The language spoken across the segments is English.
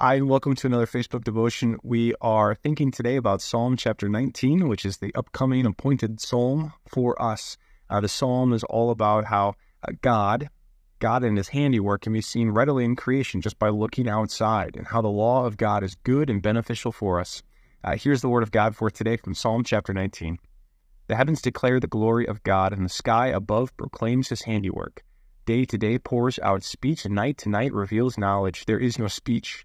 Hi, and welcome to another Facebook devotion. We are thinking today about Psalm chapter 19, which is the upcoming appointed psalm for us. Uh, the psalm is all about how uh, God, God and his handiwork can be seen readily in creation just by looking outside, and how the law of God is good and beneficial for us. Uh, here's the word of God for today from Psalm chapter 19. The heavens declare the glory of God, and the sky above proclaims his handiwork. Day to day pours out speech, and night to night reveals knowledge. There is no speech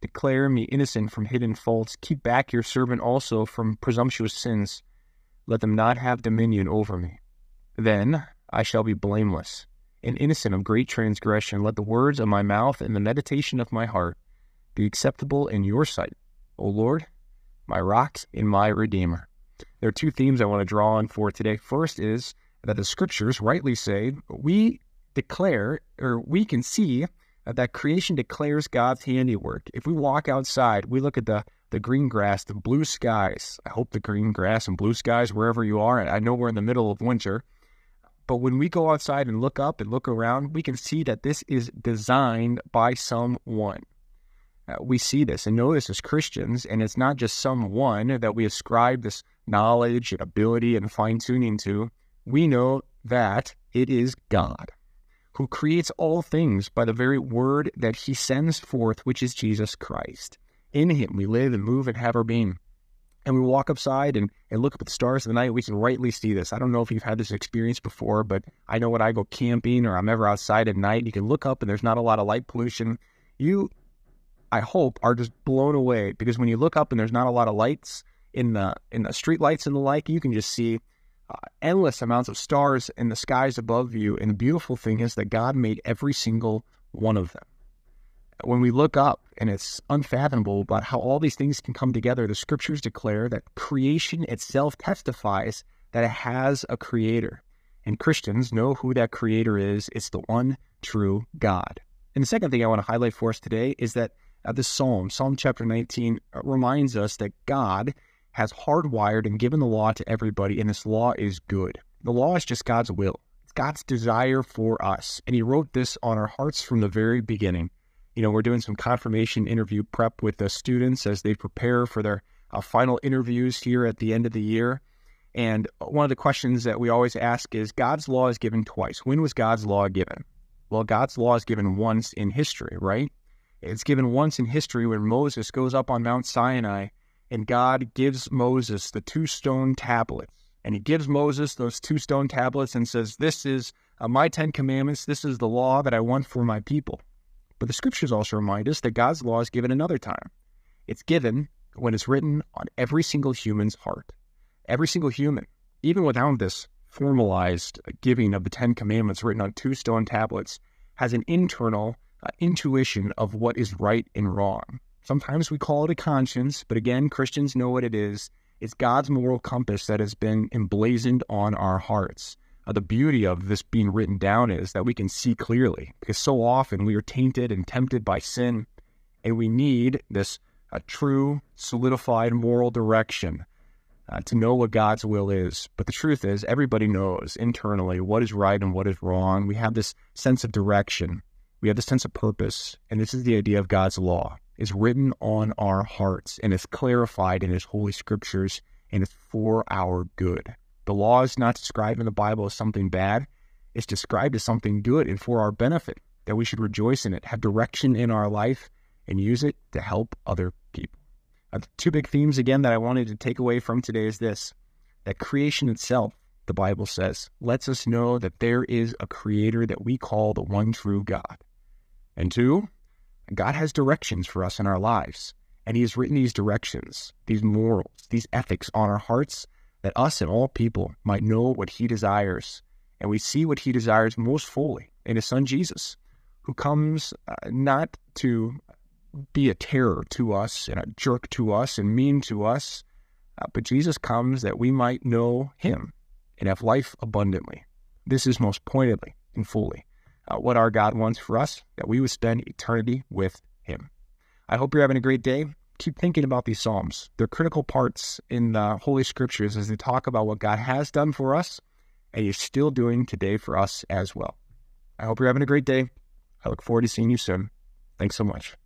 Declare me innocent from hidden faults. Keep back your servant also from presumptuous sins. Let them not have dominion over me. Then I shall be blameless and innocent of great transgression. Let the words of my mouth and the meditation of my heart be acceptable in your sight, O Lord, my rock and my redeemer. There are two themes I want to draw on for today. First is that the scriptures rightly say we declare or we can see that creation declares God's handiwork. If we walk outside, we look at the the green grass, the blue skies. I hope the green grass and blue skies wherever you are. I know we're in the middle of winter, but when we go outside and look up and look around, we can see that this is designed by someone. Uh, we see this and know this as Christians, and it's not just someone that we ascribe this knowledge and ability and fine tuning to. We know that it is God who creates all things by the very word that he sends forth, which is Jesus Christ. In him we live and move and have our being. And we walk upside and, and look up at the stars of the night, we can rightly see this. I don't know if you've had this experience before, but I know when I go camping or I'm ever outside at night, you can look up and there's not a lot of light pollution. You, I hope, are just blown away because when you look up and there's not a lot of lights in the in the street lights and the like, you can just see endless amounts of stars in the skies above you. And the beautiful thing is that God made every single one of them. When we look up, and it's unfathomable about how all these things can come together, the scriptures declare that creation itself testifies that it has a creator. And Christians know who that creator is. It's the one true God. And the second thing I want to highlight for us today is that uh, this psalm, Psalm chapter 19, uh, reminds us that God has hardwired and given the law to everybody, and this law is good. The law is just God's will. It's God's desire for us. And He wrote this on our hearts from the very beginning. You know, we're doing some confirmation interview prep with the students as they prepare for their uh, final interviews here at the end of the year. And one of the questions that we always ask is God's law is given twice. When was God's law given? Well, God's law is given once in history, right? It's given once in history when Moses goes up on Mount Sinai and God gives Moses the two stone tablets. And he gives Moses those two stone tablets and says, This is uh, my Ten Commandments. This is the law that I want for my people. But the scriptures also remind us that God's law is given another time. It's given when it's written on every single human's heart. Every single human, even without this formalized giving of the Ten Commandments written on two stone tablets, has an internal uh, intuition of what is right and wrong. Sometimes we call it a conscience, but again, Christians know what it is. It's God's moral compass that has been emblazoned on our hearts. Uh, the beauty of this being written down is that we can see clearly because so often we are tainted and tempted by sin, and we need this uh, true, solidified moral direction uh, to know what God's will is. But the truth is, everybody knows internally what is right and what is wrong. We have this sense of direction, we have this sense of purpose, and this is the idea of God's law is written on our hearts and is clarified in His holy scriptures and is for our good. The law is not described in the Bible as something bad, it's described as something good and for our benefit, that we should rejoice in it, have direction in our life, and use it to help other people. Uh, two big themes again that I wanted to take away from today is this that creation itself, the Bible says, lets us know that there is a creator that we call the one true God. And two, God has directions for us in our lives. And He has written these directions, these morals, these ethics on our hearts that us and all people might know what He desires. And we see what He desires most fully in His Son Jesus, who comes uh, not to be a terror to us and a jerk to us and mean to us, uh, but Jesus comes that we might know Him and have life abundantly. This is most pointedly and fully Uh, what our God wants for us, that we would spend eternity with Him. I hope you're having a great day. Keep thinking about these Psalms. They're critical parts in the Holy Scriptures as they talk about what God has done for us and He's still doing today for us as well. I hope you're having a great day. I look forward to seeing you soon. Thanks so much.